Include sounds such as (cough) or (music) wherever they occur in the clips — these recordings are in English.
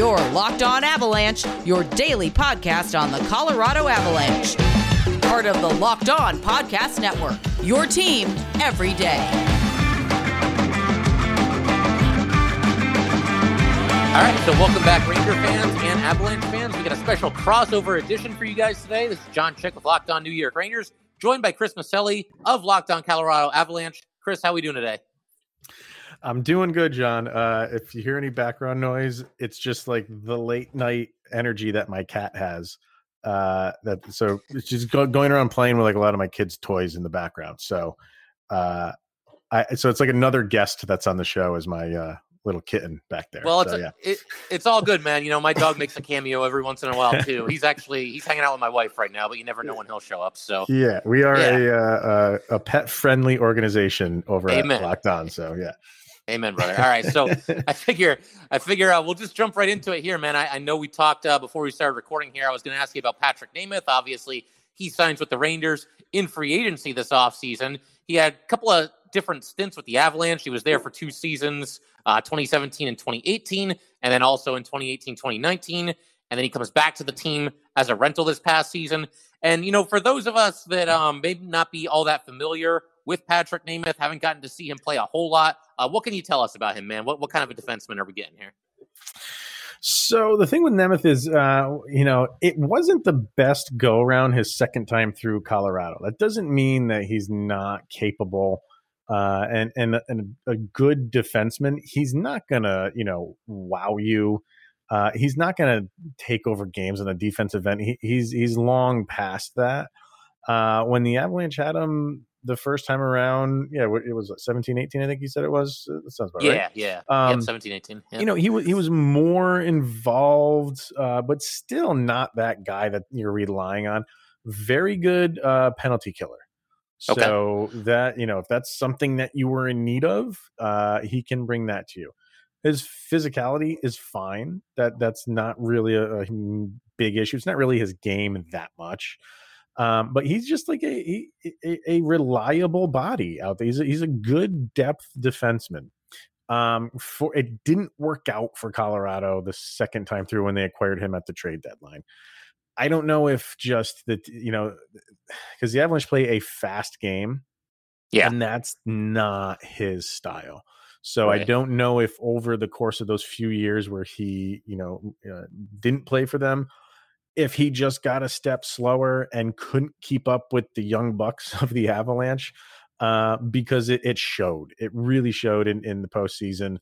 Your Locked On Avalanche, your daily podcast on the Colorado Avalanche. Part of the Locked On Podcast Network. Your team every day. All right, so welcome back, Ranger fans and Avalanche fans. We got a special crossover edition for you guys today. This is John Chick with Locked On New York Rangers, joined by Chris Maselli of Locked On Colorado Avalanche. Chris, how are we doing today? I'm doing good, John. Uh, if you hear any background noise, it's just like the late night energy that my cat has. Uh, that so it's just go, going around playing with like a lot of my kids' toys in the background. So, uh, I so it's like another guest that's on the show is my uh, little kitten back there. Well, it's so, yeah. it, it's all good, man. You know, my dog makes a cameo every once in a while too. He's actually he's hanging out with my wife right now, but you never know when he'll show up. So (laughs) yeah, we are Yeah. a uh, a, a pet friendly organization over Amen. at Locked On. So yeah, Amen, brother. All right, so (laughs) I figure, I figure, uh, we'll just jump right into it here, man. I, I know we talked uh, before we started recording here. I was going to ask you about Patrick Nemeth. Obviously, he signs with the Rangers in free agency this offseason. He had a couple of different stints with the Avalanche. He was there for two seasons, uh, 2017 and 2018, and then also in 2018, 2019. And then he comes back to the team as a rental this past season. And you know, for those of us that um, may not be all that familiar with Patrick Nemeth, haven't gotten to see him play a whole lot. Uh, what can you tell us about him, man? What what kind of a defenseman are we getting here? So the thing with Nemeth is, uh, you know, it wasn't the best go around his second time through Colorado. That doesn't mean that he's not capable uh, and and and a good defenseman. He's not gonna, you know, wow you. Uh, he's not gonna take over games in a defensive end. He, he's he's long past that. Uh, when the Avalanche had him the first time around, yeah, it was 17, 18, I think he said it was. That sounds about right Yeah, yeah, Um, yeah. 17, 18. Yeah. you know he was he was more involved uh but still not that guy that you're relying on very good uh penalty killer Okay. so that you know if that's something that you were in need of uh he can bring that to you his physicality is fine that that's not really a, a big issue it's not really his game that much um, but he's just like a, a a reliable body out there. He's a, he's a good depth defenseman um for it didn't work out for colorado the second time through when they acquired him at the trade deadline i don't know if just that you know because the avalanche play a fast game Yeah. and that's not his style so i don't know if over the course of those few years where he you know uh, didn't play for them if he just got a step slower and couldn't keep up with the young bucks (laughs) of the avalanche uh, because it, it showed. It really showed in, in the postseason.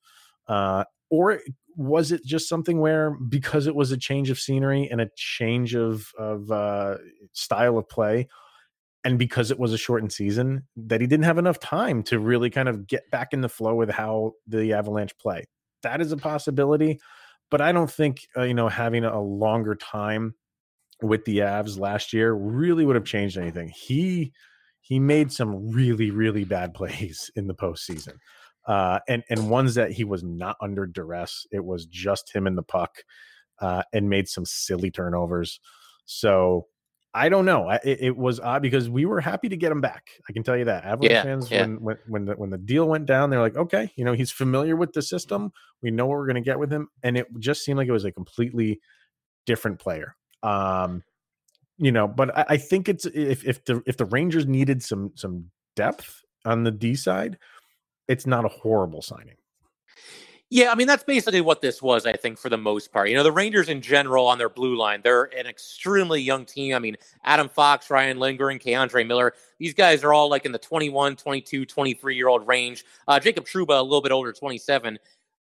Uh, or was it just something where because it was a change of scenery and a change of of uh, style of play, and because it was a shortened season, that he didn't have enough time to really kind of get back in the flow with how the Avalanche play? That is a possibility, but I don't think uh, you know having a longer time with the Avs last year really would have changed anything. He he made some really really bad (laughs) plays in the postseason, uh, and and ones that he was not under duress. It was just him and the puck, uh, and made some silly turnovers. So I don't know. I, it, it was odd because we were happy to get him back. I can tell you that. Avalanche Yeah, fans, yeah. when when when the, when the deal went down, they're like, okay, you know, he's familiar with the system. We know what we're going to get with him, and it just seemed like it was a completely different player. Um, you know, but I, I think it's if if the if the Rangers needed some some depth on the D side, it's not a horrible signing. Yeah, I mean that's basically what this was. I think for the most part, you know, the Rangers in general on their blue line, they're an extremely young team. I mean, Adam Fox, Ryan Lindgren, K'Andre Miller, these guys are all like in the 21, 22, 23 year old range. Uh, Jacob Trouba, a little bit older, 27.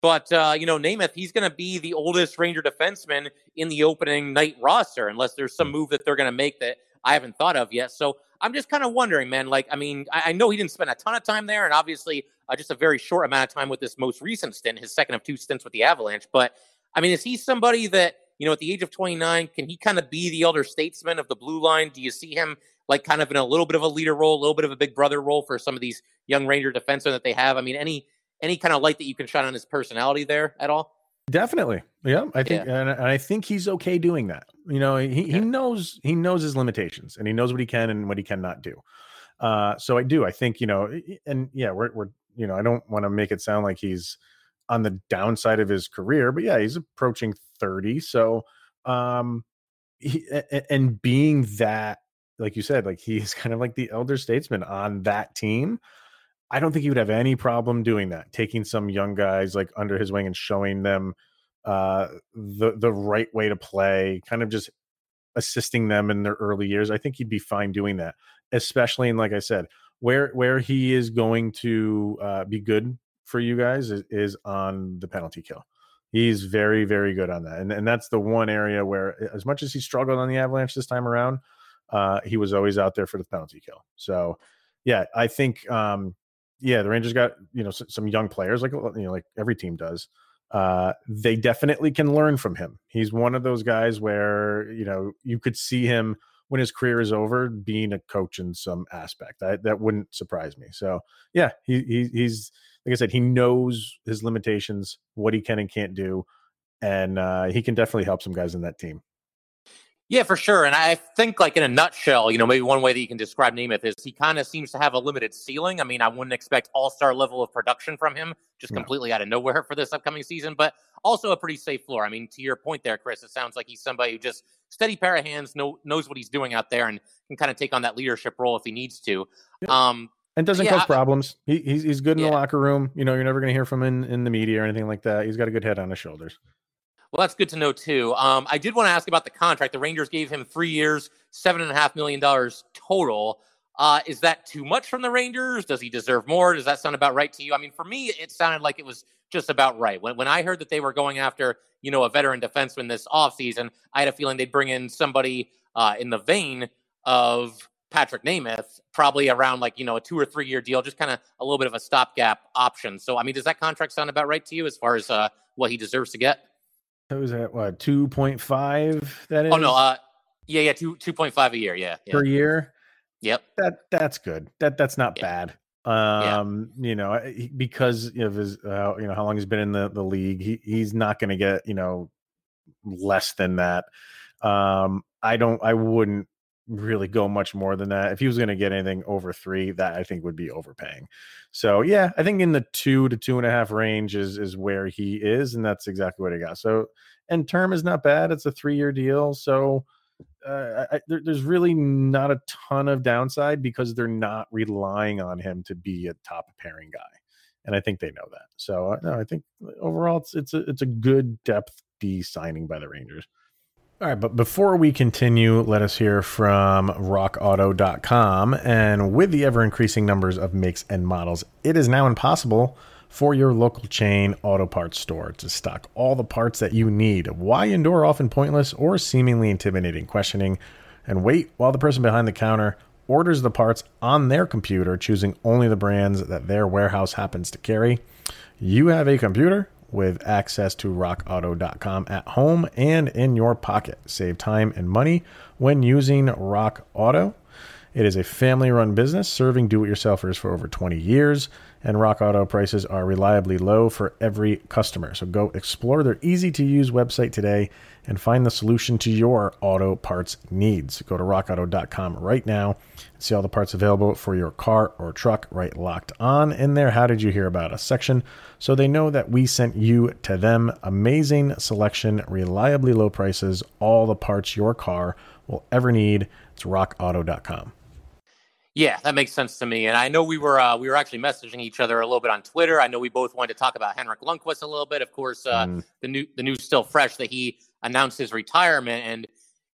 But uh, you know, Nemeth, he's going to be the oldest Ranger defenseman in the opening night roster, unless there's some move that they're going to make that I haven't thought of yet. So I'm just kind of wondering, man. Like, I mean, I, I know he didn't spend a ton of time there, and obviously uh, just a very short amount of time with this most recent stint, his second of two stints with the Avalanche. But I mean, is he somebody that you know, at the age of 29, can he kind of be the elder statesman of the blue line? Do you see him like kind of in a little bit of a leader role, a little bit of a big brother role for some of these young Ranger defensemen that they have? I mean, any any kind of light that you can shine on his personality there at all? Definitely. Yeah, I think and, and I think he's okay doing that. You know, he Yeah. he knows he knows his limitations and he knows what he can and what he cannot do. Uh so I do. I think, you know, and yeah, we're we're you know, I don't want to make it sound like he's on the downside of his career, but yeah, he's approaching 30. So, um, he, and being that, like you said, like he's (laughs) kind of like the elder statesman on that team. I don't think he would have any problem doing that, taking some young guys like under his wing and showing them uh, the the right way to play, kind of just assisting them in their early years. I think he'd be fine doing that, especially in like I said, where where he is going to uh, be good for you guys is, is on the penalty kill. He's very very good on that, and and that's the one area where as much as he struggled on the Avalanche this time around, uh, he was always out there for the penalty kill. So yeah, I think um, yeah, the Rangers got you know some young players like you know like every team does uh, they definitely can learn from him. He's one of those guys where you know you could see him when his career is over being a coach in some aspect. I, that wouldn't surprise me. So yeah, he, he he's like I said, he knows his limitations, what he can and can't do, and uh, he can definitely help some guys in that team. Yeah, for sure. And I think, like in a nutshell, you know, maybe one way that you can describe Nemeth is he kind of seems to have a limited ceiling. I mean, I wouldn't expect all star level of production from him, just no. completely out of nowhere for this upcoming season, but also a pretty safe floor. I mean, to your point there, Chris, it sounds like he's somebody who just steady pair of hands, know, knows what he's doing out there, and can kind of take on that leadership role if he needs to. Um, and doesn't yeah, cause problems. He, he's he's good in yeah. the locker room. You know, you're never going to hear from him in, in the media or anything like that. He's got a good head on his shoulders. Well, that's good to know too. Um, I did want to ask about the contract. The Rangers gave him three years, seven and a half million dollars total. Uh, is that too much from the Rangers? Does he deserve more? Does that sound about right to you? I mean, for me, it sounded like it was just about right. When when I heard that they were going after, you know, a veteran defenseman this offseason, I had a feeling they'd bring in somebody uh, in the vein of Patrick Nemeth, probably around like, you know, a two or three year deal, just kind of a little bit of a stopgap option. So, I mean, does that contract sound about right to you as far as uh, what he deserves to get? That was at what two point five? That is. Oh no, uh, yeah, yeah, two two point five a year, yeah, yeah, per year. Yep. That that's good. That that's not yeah. bad. Um, yeah. you know, because of his, uh, you know, how long he's been in the the league, he he's not going to get you know less than that. Um, I don't, I wouldn't really go much more than that. If he was going to get anything over three, that I think would be overpaying. So yeah, I think in the two to two and a half range is is where he is, and that's exactly what he got. So and term is not bad. It's a three year deal, so uh, I, there, there's really not a ton of downside because they're not relying on him to be a top pairing guy, and I think they know that. So uh, no, I think overall it's it's a it's a good depth D signing by the Rangers. All right, but before we continue, let us hear from rockauto.com. And with the ever increasing numbers of makes and models, it is now impossible for your local chain auto parts store to stock all the parts that you need. Why endure often pointless or seemingly intimidating questioning and wait while the person behind the counter orders the parts on their computer, choosing only the brands that their warehouse happens to carry? You have a computer with access to rockauto.com at home and in your pocket. Save time and money when using Rock Auto. It is a family run business serving do it yourselfers for over 20 years, and Rock Auto prices are reliably low for every customer. So go explore their easy to use website today and find the solution to your auto parts needs. Go to rockauto.com right now and see all the parts available for your car or truck right locked on in there. How did you hear about us section? So they know that we sent you to them. Amazing selection, reliably low prices, all the parts your car will ever need. It's rockauto.com. Yeah, that makes sense to me. And I know we were uh, we were actually messaging each other a little bit on Twitter. I know we both wanted to talk about Henrik Lundqvist a little bit. Of course, uh, mm. the new the news still fresh that he announced his retirement. And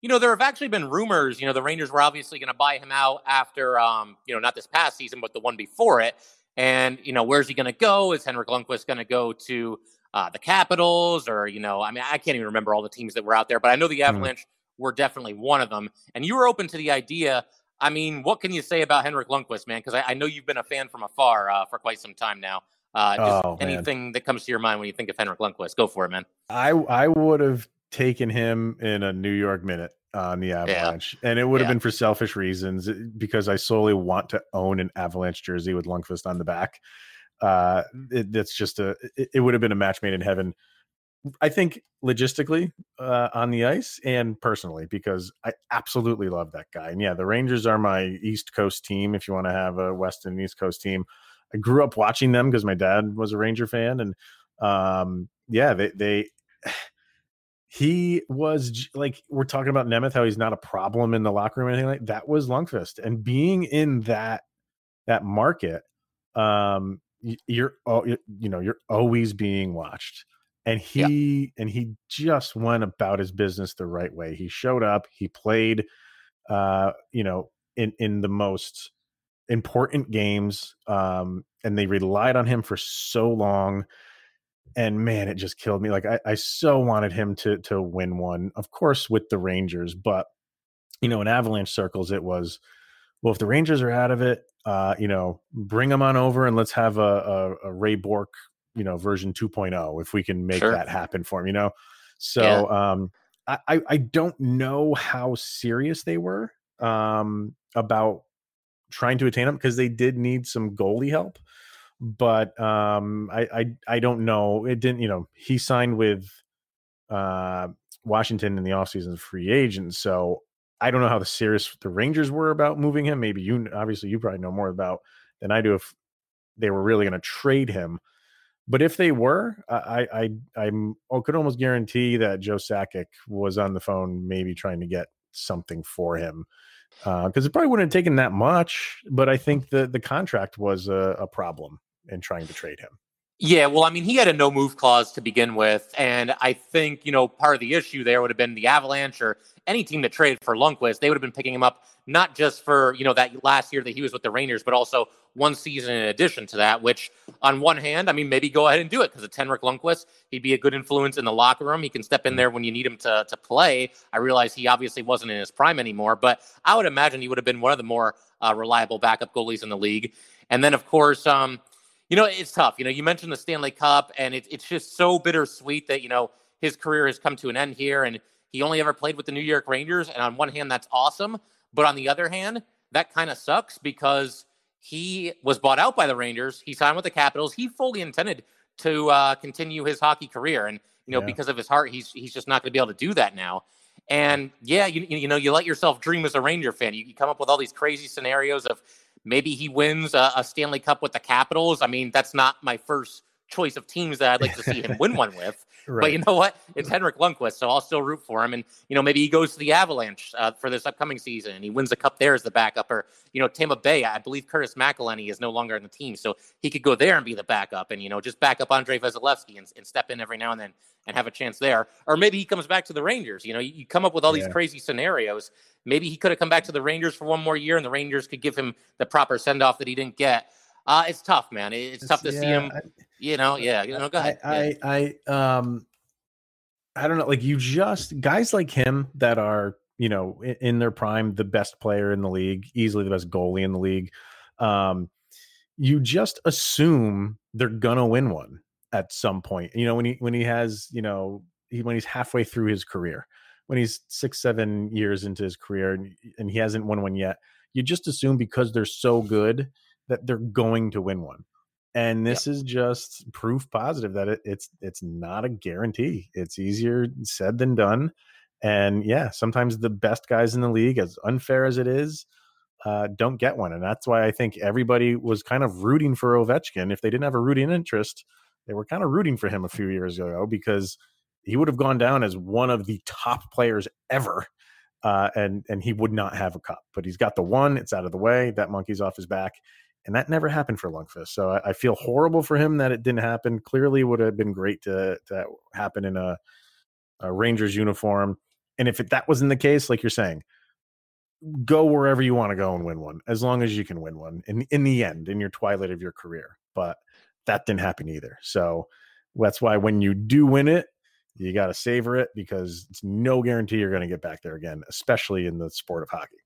you know, there have actually been rumors. You know, the Rangers were obviously going to buy him out after um, you know not this past season, but the one before it. And you know, where's he going to go? Is Henrik Lundqvist going to go to uh, the Capitals, or you know, I mean, I can't even remember all the teams that were out there, but I know the mm. Avalanche mm. were definitely one of them. And you were open to the idea I mean, what can you say about Henrik Lundqvist, man? Because I, I, know you've been a fan from afar uh, for quite some time now. Uh, just oh, anything that comes to your mind when you think of Henrik Lundqvist, go for it, man. I I would have taken him in a New York minute on the Avalanche, yeah. and it would have yeah. been for selfish reasons because I solely want to own an Avalanche jersey with Lundqvist on the back. Uh, it, that's just a. It, it would have been a match made in heaven I think logistically uh, on the ice and personally because I absolutely love that guy. And yeah, the Rangers are my East Coast team. If you want to have a West and East Coast team, I grew up watching them because my dad was a Ranger fan, and um, yeah, they they (sighs) he was like we're talking about Nemeth, how he's not a problem in the locker room or anything like that. Was Lundqvist and being in that that market, um, you're you know you're always being watched and he yeah. and he just went about his business the right way he showed up he played uh you know in in the most important games um and they relied on him for so long and man it just killed me like i, I so wanted him to to win one of course with the rangers but you know in avalanche circles it was well if the rangers are out of it uh you know bring them on over and let's have a, a, a ray bourque you know version 2.0 if we can make sure. that happen for him you know so yeah. um I, I don't know how serious they were um, about trying to attain him because they did need some goalie help. But um, I, I I don't know. It didn't. You know, he signed with uh, Washington in the offseason as free agent. So I don't know how the serious the Rangers were about moving him. Maybe you obviously you probably know more about than I do if they were really going to trade him. But if they were, I I I'm I could almost guarantee that Joe Sakic was on the phone, maybe trying to get something for him, because uh, it probably wouldn't have taken that much. But I think the the contract was a, a problem in trying to trade him. Yeah, well, I mean, he had a no move clause to begin with. And I think, you know, part of the issue there would have been the Avalanche or any team that traded for Lundqvist. They would have been picking him up not just for, you know, that last year that he was with the Rangers, but also one season in addition to that, which on one hand, I mean, maybe go ahead and do it because it's Henrik Lundqvist. He'd be a good influence in the locker room. He can step in mm-hmm. there when you need him to, to play. I realize he obviously wasn't in his prime anymore, but I would imagine he would have been one of the more uh, reliable backup goalies in the league. And then, of course, um, you know, it's tough. You know, you mentioned the Stanley Cup, and it, it's just so bittersweet that, you know, his career has come to an end here and he only ever played with the New York Rangers. And on one hand, that's awesome. But on the other hand, that kind of sucks because he was bought out by the Rangers. He signed with the Capitals. He fully intended to uh, continue his hockey career. And, you know, yeah. because of his heart, he's, he's just not going to be able to do that now. And yeah, you, you know, you let yourself dream as a Ranger fan. You, you come up with all these crazy scenarios of, Maybe he wins a, a, Stanley Cup with the Capitals. I mean, that's not my first choice of teams that I'd like to see him win one with. Right. But you know what? It's Henrik Lundqvist, so I'll still root for him. And you know, maybe he goes to the Avalanche uh, for this upcoming season and he wins the cup there as the backup. Or you know, Tampa Bay. I believe Curtis McElhinney is no longer in the team, so he could go there and be the backup, and you know, just back up Andrei Vasilevskiy and, and step in every now and then and have a chance there. Or maybe he comes back to the Rangers. You know, you, you come up with all these crazy scenarios. Maybe he could have come back to the Rangers for one more year, and the Rangers could give him the proper send off that he didn't get. Uh, it's tough, man. It's, it's tough to yeah, see him. I, you know, yeah. You know, go ahead. I, yeah. I, I, um, I don't know. Like you just guys like him that are you know in, in, their prime, the best player in the league, easily the best goalie in the league. Um, you just assume they're gonna win one at some point. You know when he when he has you know he, when he's halfway through his career, when he's six seven years into his career and, and he hasn't won one yet, you just assume because they're so good that they're going to win one and this yep. is just proof positive that it, it's it's not a guarantee it's easier said than done and yeah sometimes the best guys in the league as unfair as it is uh, don't get one and that's why i think everybody was kind of rooting for ovechkin if they didn't have a rooting interest they were kind of rooting for him a few years ago because he would have gone down as one of the top players ever uh, and and he would not have a cup but he's got the one it's out of the way that monkey's off his back and that never happened for Lundqvist. So I, I, feel horrible for him that it didn't happen. Clearly, would have been great to to happen in a, a Rangers uniform. And if it, that wasn't the case, like you're saying, go wherever you want to go and win one, as long as you can win one in in the end in your twilight of your career. But that didn't happen either. So that's why when you do win it, you got to savor it because it's no guarantee you're going to get back there again, especially in the sport of hockey.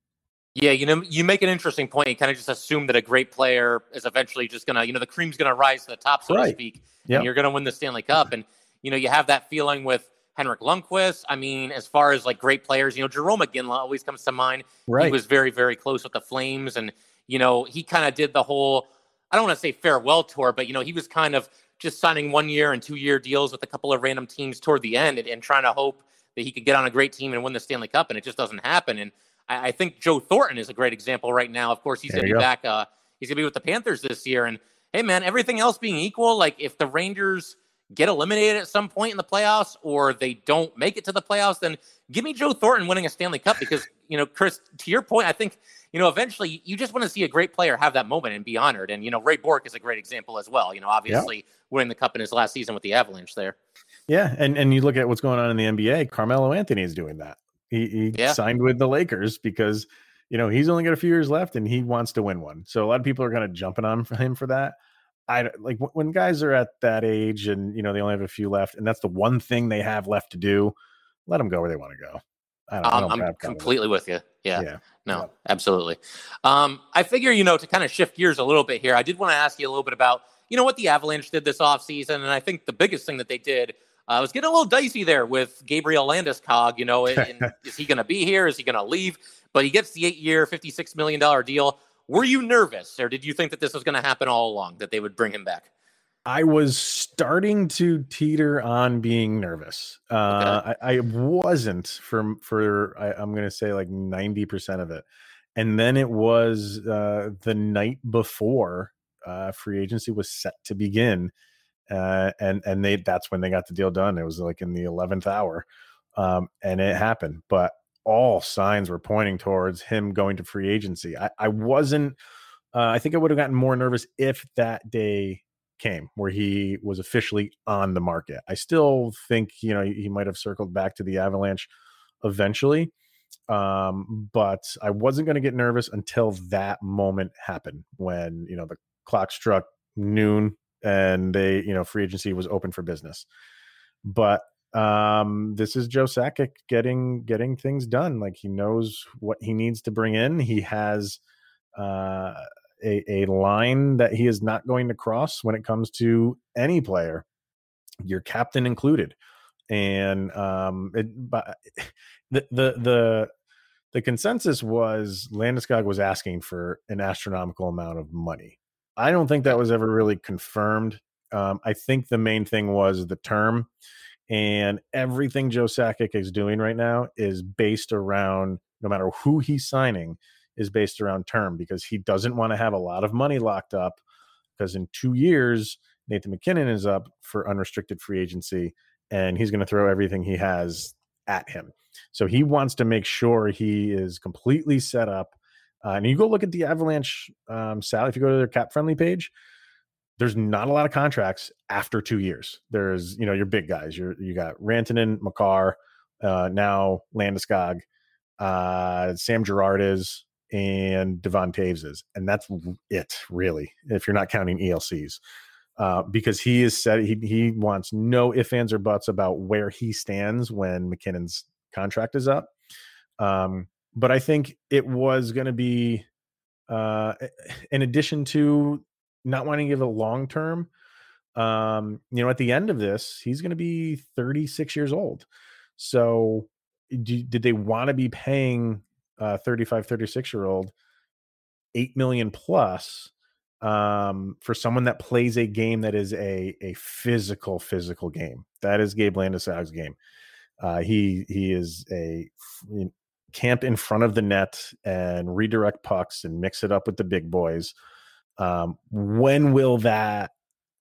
Yeah, you know, you make an interesting point. You kind of just assume that a great player is eventually just gonna, you know, the cream's gonna rise to the top, so right. to speak, yep. and you're gonna win the Stanley Cup. And you know, you have that feeling with Henrik Lundqvist. I mean, as far as like great players, you know, Jarome Iginla always comes to mind. Right. He was very, very close with the Flames, and you know, he kind of did the whole. I don't want to say farewell tour, but you know, he was kind of just signing one year and two year deals with a couple of random teams toward the end, and, and trying to hope that he could get on a great team and win the Stanley Cup, and it just doesn't happen. And I, I think Joe Thornton is a great example right now. Of course, he's going to be go. back. Uh, he's going to be with the Panthers this year. And hey, man, everything else being equal, like if the Rangers get eliminated at some point in the playoffs or they don't make it to the playoffs, then give me Joe Thornton winning a Stanley Cup because, you know, Chris, to your point, I think, you know, eventually you just want to see a great player have that moment and be honored. And, you know, Ray Bourque is a great example as well. You know, obviously yeah. winning the cup in his last season with the Avalanche there. Yeah. And, and you look at what's going on in the NBA, Carmelo Anthony is doing that. He, he yeah. signed with the Lakers because, you know, he's only got a few years left and he wants to win one. So a lot of people are kind of jumping on for (laughs) him for that. I like when guys are at that age and you know they only have a few left, and that's the one thing they have left to do. Let them go where they want to go. I don't, um, I don't I'm completely with you. Yeah. yeah. No, yeah. absolutely. Um, I figure, you know, to kind of shift gears a little bit here, I did want to ask you a little bit about, you know, what the Avalanche did this offseason. And I think the biggest thing that they did uh, was getting a little dicey there with Gabriel Landeskog. You know, and, (laughs) is he going to be here? Is he going to leave? But he gets the eight year, $56 million deal. Were you nervous, or did you think that this was going to happen all along, that they would bring him back? I was starting to teeter on being nervous. Uh, okay. I, I, wasn't for for I, am going to say like ninety percent of it, and then it was uh, the night before uh, free agency was set to begin, uh, and and they that's when they got the deal done. It was like in the eleventh hour, um, and it happened. But all signs were pointing towards him going to free agency. I, I wasn't. Uh, I think I would have gotten more nervous if that day came where he was officially on the market. I still think you know he might have circled back to the Avalanche eventually, um, but I wasn't going to get nervous until that moment happened when you know the clock struck noon and they you know free agency was open for business. But um this is joe sakic getting getting things done like he knows what he needs to bring in he has uh a, a line that he is not going to cross when it comes to any player your captain included and um it, but (laughs) the the the the consensus was Landeskog was asking for an astronomical amount of money. I don't think that was ever really confirmed. Um, I think the main thing was the term and everything Joe Sakic is doing right now is based around no matter who he's signing is based around term because he doesn't want to have a lot of money locked up because in two years Nathan MacKinnon is up for unrestricted free agency and he's going to throw everything he has at him. So he wants to make sure he is completely set up. Uh, and you go look at the Avalanche um, Sally, if you go to their cap friendly page, there's not a lot of contracts after two years. There's, you know, your big guys. You're you got Rantanen, Makar, uh, now Landeskog, uh, Sam Girard is, and Devon Toews is, and that's it really. If you're not counting ELCs, uh, because he is said he he wants no ifs ands or buts about where he stands when MacKinnon's contract is up. Um, but I think it was going to be, uh, (sighs) in addition to not wanting to give a long term. Um, you know, at the end of this, he's going to be 36 years old. So, do, did they want to be paying a 35, 36 year old 8 million plus um, for someone that plays a game that is a, a physical, physical game? That is Gabe Landeskog's game. Uh, he he is a camp in front of the net and redirect pucks and mix it up with the big boys. Um, when will that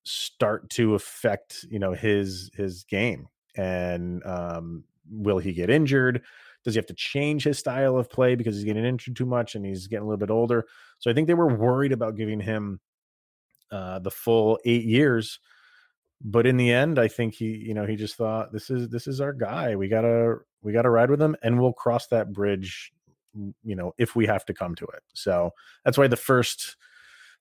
start to affect you know his his game? And um, will he get injured? Does he have to change his style of play because he's getting injured too much and he's getting a little bit older? So I think they were worried about giving him uh, the full eight years. But in the end, I think he, you know, he just thought this is this is our guy. We gotta we gotta ride with them and we'll cross that bridge, you know, if we have to come to it. So that's why the first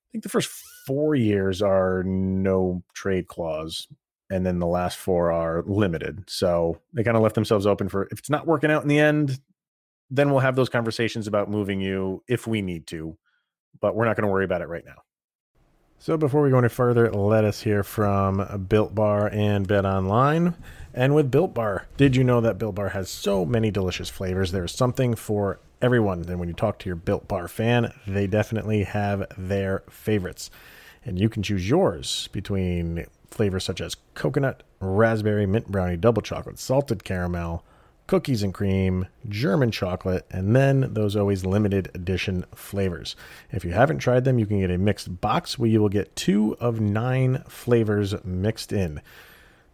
I think the first four years are no trade clause, and then the last four are limited. So they kind of left themselves open for if it's not working out in the end, then we'll have those conversations about moving you if we need to, but we're not going to worry about it right now. So before we go any further, let us hear from Built Bar and Bet Online. And with Built Bar, did you know that Built Bar has so many delicious flavors? There's something for everyone. And when you talk to your Built Bar fan, they definitely have their favorites. And you can choose yours between flavors such as coconut, raspberry, mint brownie, double chocolate, salted caramel, cookies and cream, German chocolate, and then those always limited edition flavors. If you haven't tried them, you can get a mixed box where you will get two of nine flavors mixed in.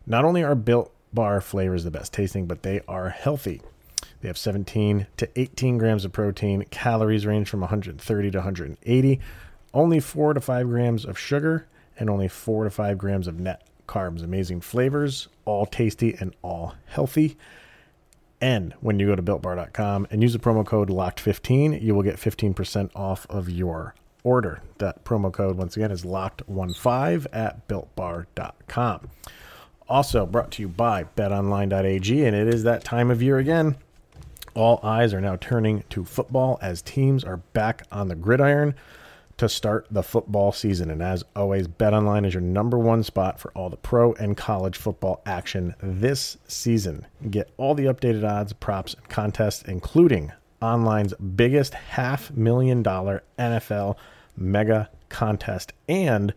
Not only are Built Bar flavors the best tasting, but they are healthy. They have 17 to 18 grams of protein. Calories range from 130 to 180. Only 4 to 5 grams of sugar and only 4 to 5 grams of net carbs. Amazing flavors, all tasty and all healthy. And when you go to builtbar.com and use the promo code LOCKED15, you will get 15% off of your order. That promo code, once again, is LOCKED15 at builtbar.com. Also brought to you by betonline.ag, and it is that time of year again. All eyes are now turning to football as teams are back on the gridiron to start the football season. And as always, BetOnline is your number one spot for all the pro and college football action this season. Get all the updated odds, props, and contests, including online's biggest half million dollar NFL mega contest and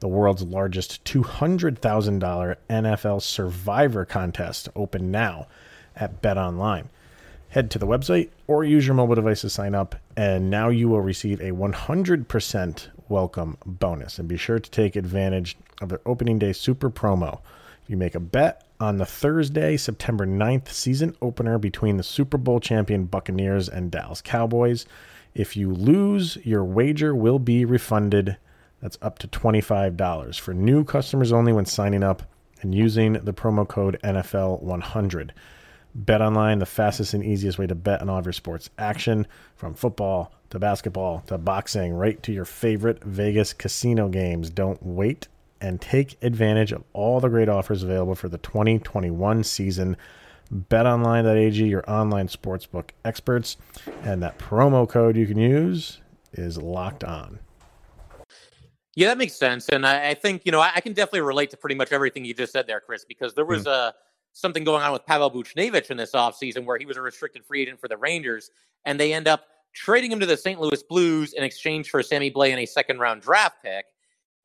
the world's largest $200,000 NFL survivor contest open now at BetOnline. Head to the website or use your mobile device to sign up, and now you will receive a 100% welcome bonus. And be sure to take advantage of their opening day super promo. If you make a bet on the Thursday, September 9th season opener between the Super Bowl champion Buccaneers and Dallas Cowboys, if you lose, your wager will be refunded. That's up to $25 for new customers only when signing up and using the promo code NFL100. Bet online, the fastest and easiest way to bet on all of your sports action, from football to basketball to boxing, right to your favorite Vegas casino games. Don't wait and take advantage of all the great offers available for the 2021 season. BetOnline.ag, your online sportsbook experts, and that promo code you can use is locked on. Yeah, that makes sense, and I, I think you know I, I, can definitely relate to pretty much everything you just said there, Chris, because there was mm. a something going on with Pavel Buchnevich in this offseason where he was a restricted free agent for the Rangers, and they end up trading him to the St. Louis Blues in exchange for Sammy Blais and a second round draft pick.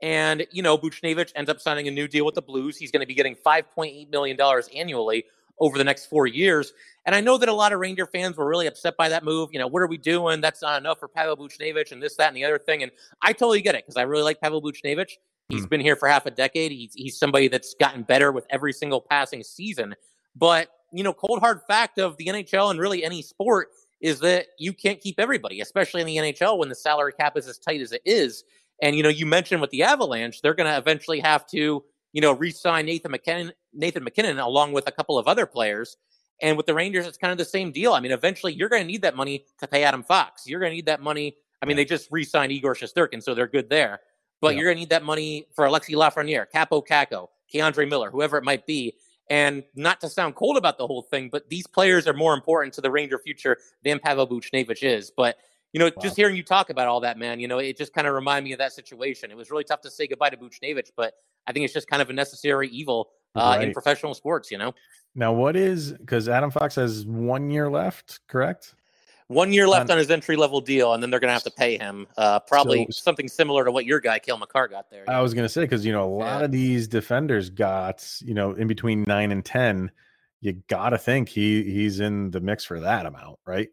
And, you know, Buchnevich ends up signing a new deal with the Blues. He's going to be getting $5.8 million annually over the next four years. And I know that a lot of Ranger fans were really upset by that move. You know, what are we doing? That's not enough for Pavel Buchnevich and this, that, and the other thing. And I totally get it because I really like Pavel Buchnevich. He's mm. been here for half a decade. He's, he's somebody that's gotten better with every single passing season. But, you know, cold hard fact of the NHL and really any sport is that you can't keep everybody, especially in the NHL when the salary cap is as tight as it is. And, you know, you mentioned with the Avalanche, they're going to eventually have to, you know, re-sign Nathan MacKinnon, Nathan MacKinnon along with a couple of other players. And with the Rangers, it's kind of the same deal. I mean, eventually you're going to need that money to pay Adam Fox. You're going to need that money. I mean, they just re-signed Igor Shesterkin, so they're good there. But yeah. you're going to need that money for Alexi Lafreniere, Kaapo Kakko, K'Andre Miller, whoever it might be. And not to sound cold about the whole thing, but these players are more important to the Ranger future than Pavel Buchnevich is. But you know, wow. just hearing you talk about all that, man, you know, it just kind of reminded me of that situation. It was really tough to say goodbye to Buchnevich, but I think it's just kind of a necessary evil uh, right. in professional sports, you know? Now, what is because Adam Fox has one year left, correct? One year left on, his entry level deal, and then they're going to have to pay him uh, probably so, something similar to what your guy Cale Makar got there. I was going to say because you know a lot yeah. of these defenders got you know in between nine and ten. You got to think he he's in the mix for that amount, right?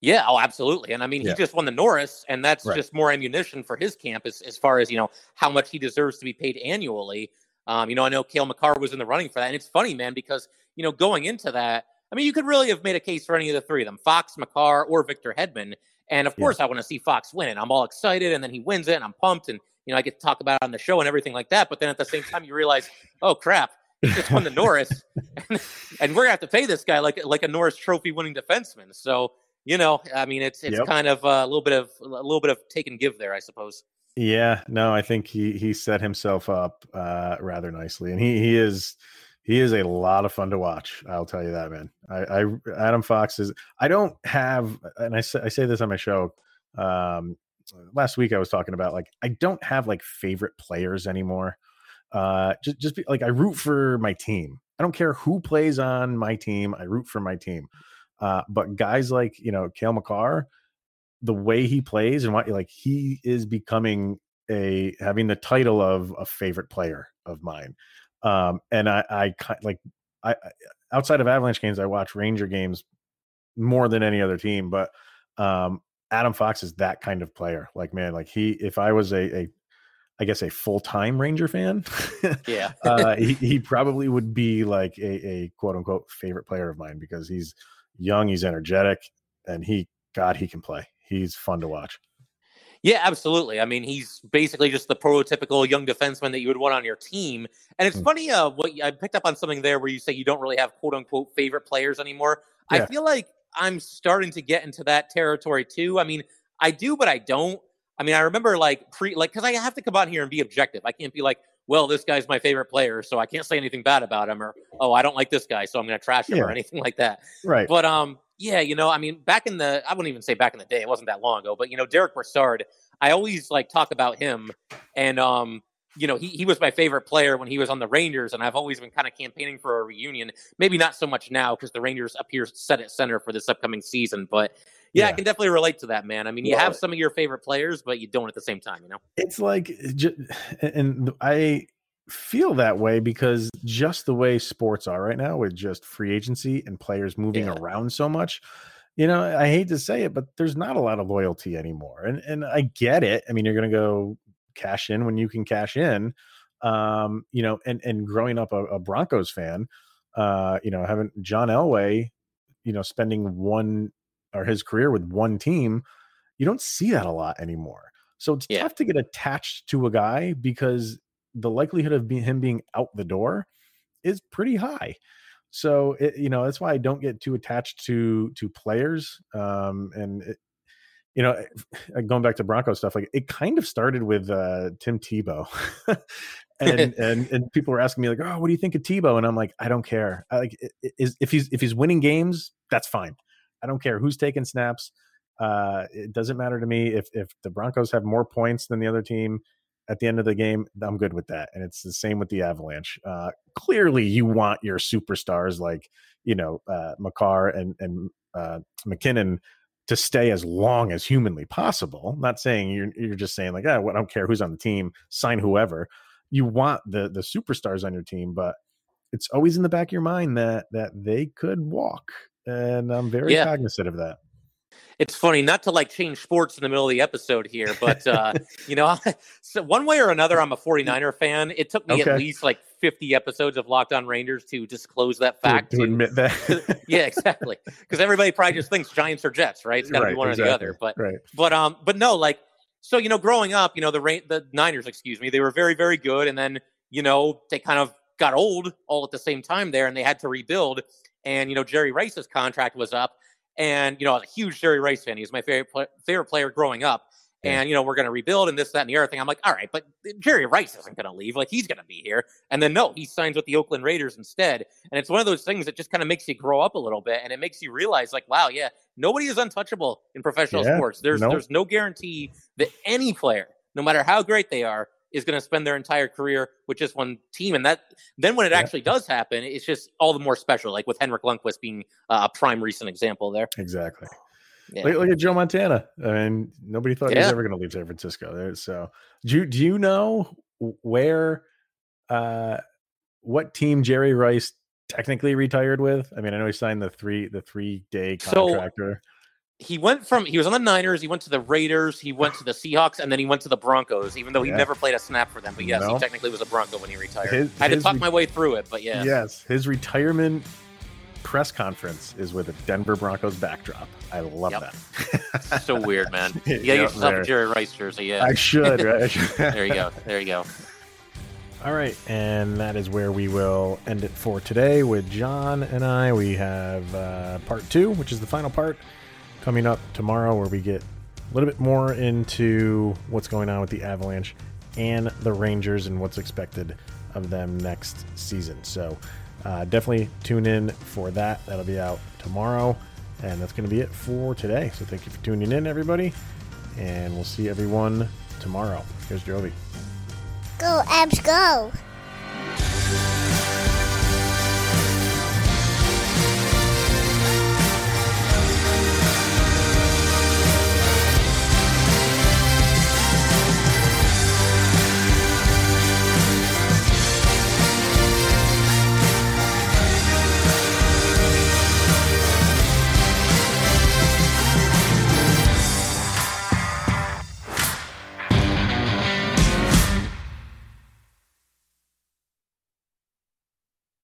Yeah, oh, absolutely. And I mean, yeah. he just won the Norris, and that's right. just more ammunition for his camp as, as far as you know how much he deserves to be paid annually. Um, you know, I know Cale Makar was in the running for that, and it's funny, man, because you know going into that I mean, you could really have made a case for any of the three of them Fox, Makar, or Victor Hedman. And of course, yeah. I want to see Fox win. it. I'm all excited. And then he wins it. And I'm pumped. And, you know, I get to talk about it on the show and everything like that. But then at the same time, you realize, oh, crap. He just won the Norris, (laughs) and, and, we're gonna have to pay this guy like like a Norris Trophy winning defenseman. So you know, I mean, it's it's yep. kind of a little bit of a little bit of take and give there, I suppose. Yeah, no, I think he he set himself up uh, rather nicely, and he he is he is a lot of fun to watch. I'll tell you that, man. I, I Adam Fox is. I don't have, and I say, I say this on my show. Um, last week I was talking about like I don't have like favorite players anymore. Uh, just just be, like I root for my team. I don't care who plays on my team. I root for my team. Uh, but guys like you know Cale Makar, the way he plays and what like he is becoming a having the title of a favorite player of mine. Um, and I, I like, I outside of Avalanche games, I watch Ranger games more than any other team. But um, Adam Fox is that kind of player. Like, man, like he, if I was a, a I guess a full time Ranger fan, (laughs) yeah, uh, he, (laughs) he probably would be like a, a quote unquote favorite player of mine because he's young, he's energetic, and he God he can play. He's fun to watch. Yeah, absolutely. I mean, he's basically just the prototypical young defenseman that you would want on your team. And it's mm. funny, uh, what I picked up on something there where you say you don't really have quote unquote favorite players anymore. Yeah. I feel like I'm starting to get into that territory too. I mean, I do, but I don't. I mean, I remember like pre, like, because I have to come on here and be objective. I can't be like, well, this guy's my favorite player, so I can't say anything bad about him, or oh, I don't like this guy, so I'm going to trash him, yeah. or anything like that. Right. But um, yeah, you know, I mean, back in the, I wouldn't even say back in the day, it wasn't that long ago, but you know, Derek Brassard, I always like talk about him, and um, you know, he, he was my favorite player when he was on the Rangers, and I've always been kind of campaigning for a reunion. Maybe not so much now because the Rangers appear set at center for this upcoming season, but yeah, yeah, I can definitely relate to that, man. I mean, you well, have some of your favorite players, but you don't at the same time, you know? It's like, and I feel that way because just the way sports are right now with just free agency and players moving yeah. around so much, you know, I hate to say it, but there's not a lot of loyalty anymore. And and I get it. I mean, you're going to go cash in when you can cash in. Um, you know, and and growing up a, a Broncos fan, uh, you know, having John Elway, you know, spending one or his career with one team, you don't see that a lot anymore. So it's yeah. tough to get attached to a guy because the likelihood of be- him being out the door is pretty high. So it, you know that's why I don't get too attached to to players. Um, and it, you know, (sighs) going back to Bronco stuff, like it kind of started with uh, Tim Tebow, (laughs) and (laughs) and and people were asking me like, "Oh, what do you think of Tebow?" And I'm like, I don't care. I, like, is if he's if he's winning games, that's fine. I don't care who's taking snaps. Uh, it doesn't matter to me if if the Broncos have more points than the other team at the end of the game. I'm good with that, and it's the same with the Avalanche. Uh, clearly, you want your superstars like you know uh, Makar and and uh, MacKinnon to stay as long as humanly possible. not saying you're you're just saying like, oh, I don't care who's on the team, sign whoever. You want the the superstars on your team, but it's always in the back of your mind that that they could walk and I'm very yeah. cognizant of that. It's funny not to like change sports in the middle of the episode here, but uh, (laughs) you know, (laughs) so one way or another, I'm a 49er fan. It took me okay. at least like 50 episodes of Locked On Rangers to disclose that fact. To, to admit that. (laughs) yeah, exactly. Because everybody probably just thinks Giants or Jets, right? It's got to right, be one exactly. or the other. But right. but um, but no, like so you know, growing up, you know, the the Niners, excuse me, they were very very good, and then you know they kind of got old all at the same time there, and they had to rebuild and you know Jerry Rice's contract was up, and you know I was a huge Jerry Rice fan. He was my favorite favorite player growing up. Yeah. And you know we're going to rebuild and this, that, and the other thing. I'm like, all right, but Jerry Rice isn't going to leave. Like he's going to be here. And then no, he signs with the Oakland Raiders instead. And it's one of those things that just kind of makes you grow up a little bit, and it makes you realize, like, wow, yeah, nobody is untouchable in professional yeah, sports. There's nope. there's no guarantee that any player, no matter how great they are, is going to spend their entire career with just one team. And that then when it yeah. actually does happen, it's just all the more special. Like with Henrik Lundqvist being uh, a prime recent example there. Exactly. Yeah. Look, look, at Joe Montana. I mean, nobody thought yeah. he was ever going to leave San Francisco. So, do you, do you know where, uh, what team Jerry Rice technically retired with? I mean, I know he signed the three the three day contractor. So, he went from he was on the Niners, he went to the Raiders, he went to the Seahawks, and then he went to the Broncos. Even though he yeah. never played a snap for them, but yes, no. he technically was a Bronco when he retired. His, I had to talk re- my way through it, but yeah. Yes, his retirement press conference is with a Denver Broncos backdrop. I love yep. that. (laughs) so weird, man. (laughs) Yeah, you yep, yourself a Jerry Rice jersey. Yeah, I should. (laughs) Right? there you go. There you go. All right, and that is where we will end it for today with John and I. We have uh, part two, which is the final part coming up tomorrow where we get a little bit more into what's going on with the Avalanche and the Rangers and what's expected of them next season. So uh, definitely tune in for that. That'll be out tomorrow. And that's going to be it for today. So thank you for tuning in, everybody. And we'll see everyone tomorrow. Here's Jovi. Go, Avs, go.